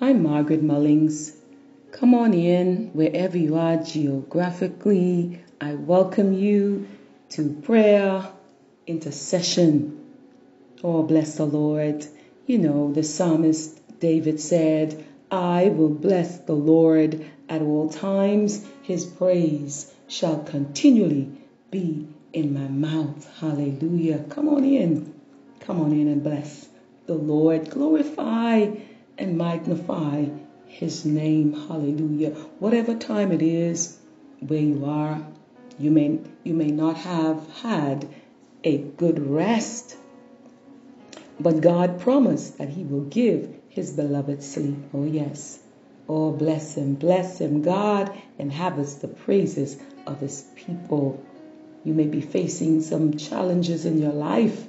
I'm Margaret Mullings. Come on in wherever you are geographically. I welcome you to prayer, intercession. Oh, bless the Lord. You know, the psalmist David said, I will bless the Lord at all times. His praise shall continually be in my mouth. Hallelujah. Come on in. Come on in and bless the Lord. Glorify and magnify his name. Hallelujah. Whatever time it is where you are, you may you may not have had a good rest, but God promised that he will give his beloved sleep. Oh yes. Oh bless him, bless him. God inhabits the praises of his people. You may be facing some challenges in your life,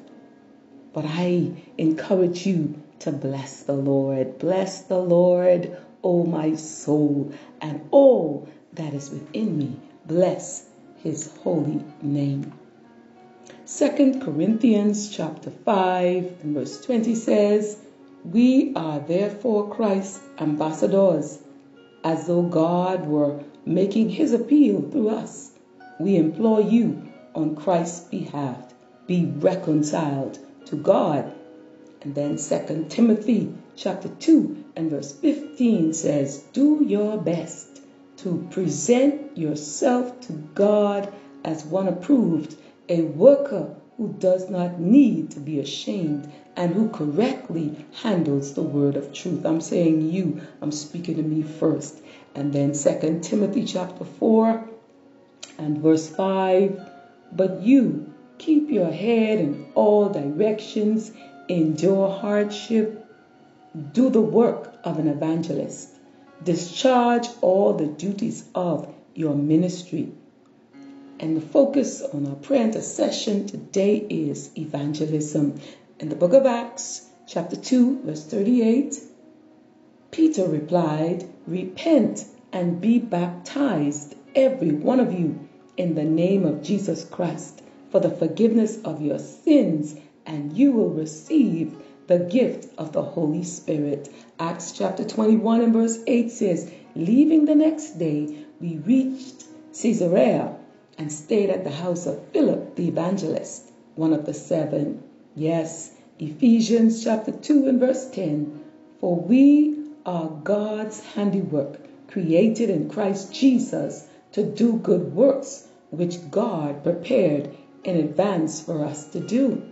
but I encourage you to bless the Lord. Bless the Lord, O my soul, and all that is within me. Bless his holy name. 2 Corinthians chapter 5 and verse 20 says, We are therefore Christ's ambassadors, as though God were making his appeal through us. We implore you on Christ's behalf, be reconciled to God. And then 2 Timothy chapter 2 and verse 15 says, Do your best to present yourself to God as one approved, a worker who does not need to be ashamed and who correctly handles the word of truth. I'm saying you, I'm speaking to me first. And then 2 Timothy chapter 4 and verse 5 But you keep your head in all directions endure hardship, do the work of an evangelist, discharge all the duties of your ministry. And the focus on our prayer intercession today is evangelism. In the book of Acts, chapter 2, verse 38, Peter replied, Repent and be baptized, every one of you, in the name of Jesus Christ, for the forgiveness of your sins and you will receive the gift of the Holy Spirit. Acts chapter 21 and verse 8 says, Leaving the next day, we reached Caesarea and stayed at the house of Philip the evangelist, one of the seven. Yes, Ephesians chapter 2 and verse 10. For we are God's handiwork, created in Christ Jesus to do good works, which God prepared in advance for us to do.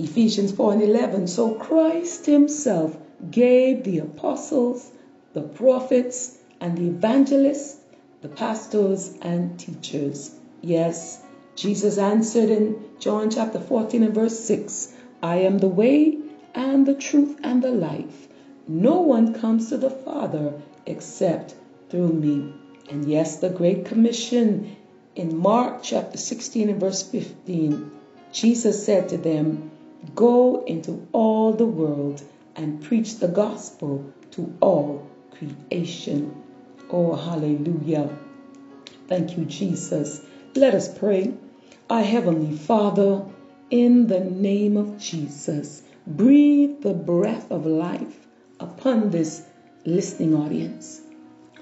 Ephesians 4 and 11. So Christ Himself gave the apostles, the prophets, and the evangelists, the pastors, and teachers. Yes, Jesus answered in John chapter 14 and verse 6 I am the way and the truth and the life. No one comes to the Father except through me. And yes, the Great Commission in Mark chapter 16 and verse 15, Jesus said to them, Go into all the world and preach the gospel to all creation. Oh, hallelujah. Thank you, Jesus. Let us pray. Our Heavenly Father, in the name of Jesus, breathe the breath of life upon this listening audience.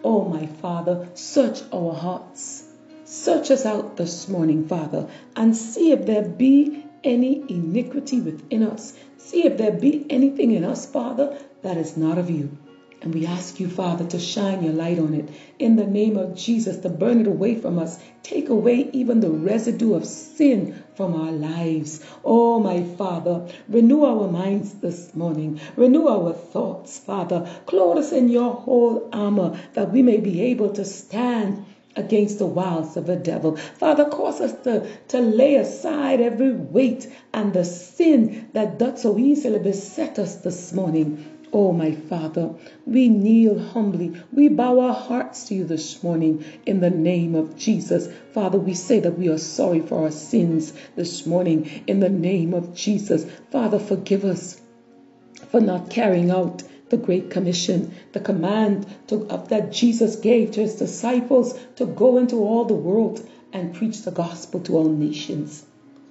Oh, my Father, search our hearts. Search us out this morning, Father, and see if there be any iniquity within us. See if there be anything in us, Father, that is not of you. And we ask you, Father, to shine your light on it in the name of Jesus, to burn it away from us. Take away even the residue of sin from our lives. Oh, my Father, renew our minds this morning. Renew our thoughts, Father. Clothe us in your whole armor that we may be able to stand against the wiles of the devil. Father, cause us to, to lay aside every weight and the sin that doth so easily beset us this morning. Oh, my Father, we kneel humbly. We bow our hearts to you this morning in the name of Jesus. Father, we say that we are sorry for our sins this morning in the name of Jesus. Father, forgive us for not carrying out the Great Commission, the command to, that Jesus gave to his disciples to go into all the world and preach the gospel to all nations.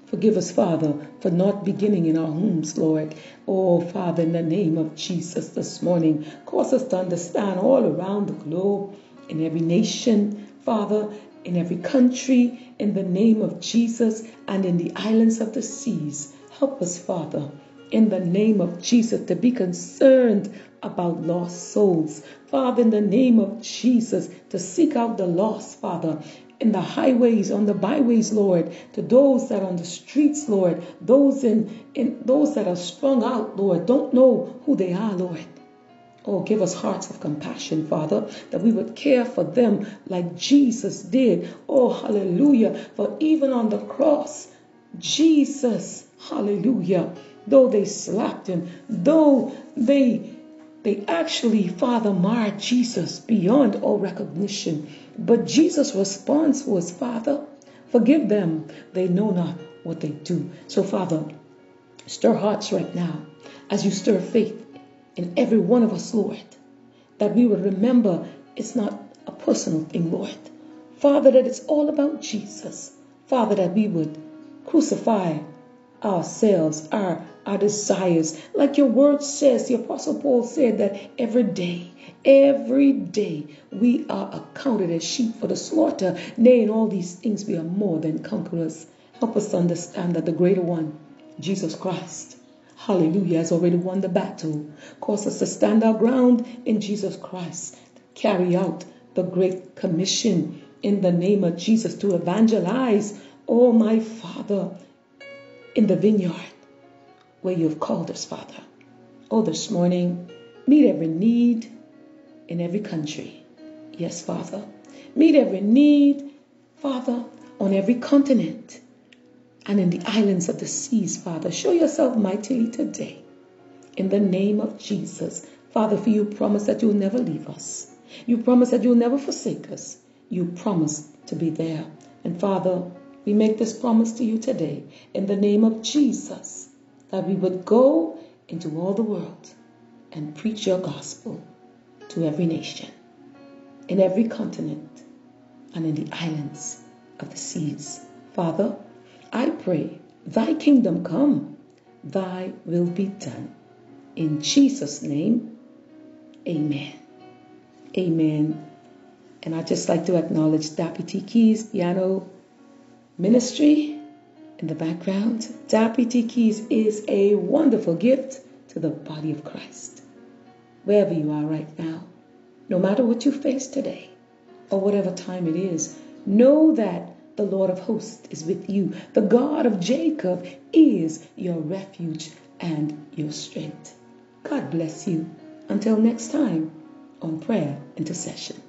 Forgive us, Father, for not beginning in our homes, Lord. Oh, Father, in the name of Jesus this morning, cause us to understand all around the globe, in every nation, Father, in every country, in the name of Jesus, and in the islands of the seas. Help us, Father, in the name of Jesus, to be concerned about lost souls. Father, in the name of Jesus, to seek out the lost, Father, in the highways, on the byways, Lord, to those that are on the streets, Lord, those in, in those that are strung out, Lord, don't know who they are, Lord. Oh, give us hearts of compassion, Father, that we would care for them like Jesus did. Oh, hallelujah. For even on the cross, Jesus, hallelujah, though they slapped him, though they they actually, Father, marred Jesus beyond all recognition. But Jesus' response was, Father, forgive them. They know not what they do. So, Father, stir hearts right now as you stir faith in every one of us, Lord, that we would remember it's not a personal thing, Lord. Father, that it's all about Jesus. Father, that we would crucify ourselves, our, our desires. Like your word says, the Apostle Paul said that every day, every day we are accounted as sheep for the slaughter. Nay, in all these things we are more than conquerors. Help us understand that the greater one, Jesus Christ, hallelujah, has already won the battle. Cause us to stand our ground in Jesus Christ, carry out the great commission in the name of Jesus to evangelize. Oh, my Father, in the vineyard where you have called us, Father. Oh, this morning, meet every need in every country. Yes, Father. Meet every need, Father, on every continent and in the islands of the seas, Father. Show yourself mightily today. In the name of Jesus. Father, for you promise that you will never leave us. You promise that you will never forsake us. You promise to be there. And Father, we make this promise to you today in the name of Jesus that we would go into all the world and preach your gospel to every nation, in every continent, and in the islands of the seas. Father, I pray, thy kingdom come, thy will be done. In Jesus' name, amen. Amen. And I'd just like to acknowledge Deputy Keys, piano ministry in the background. Deputy Keys is a wonderful gift to the body of Christ. Wherever you are right now, no matter what you face today or whatever time it is, know that the Lord of hosts is with you. The God of Jacob is your refuge and your strength. God bless you. Until next time on prayer intercession.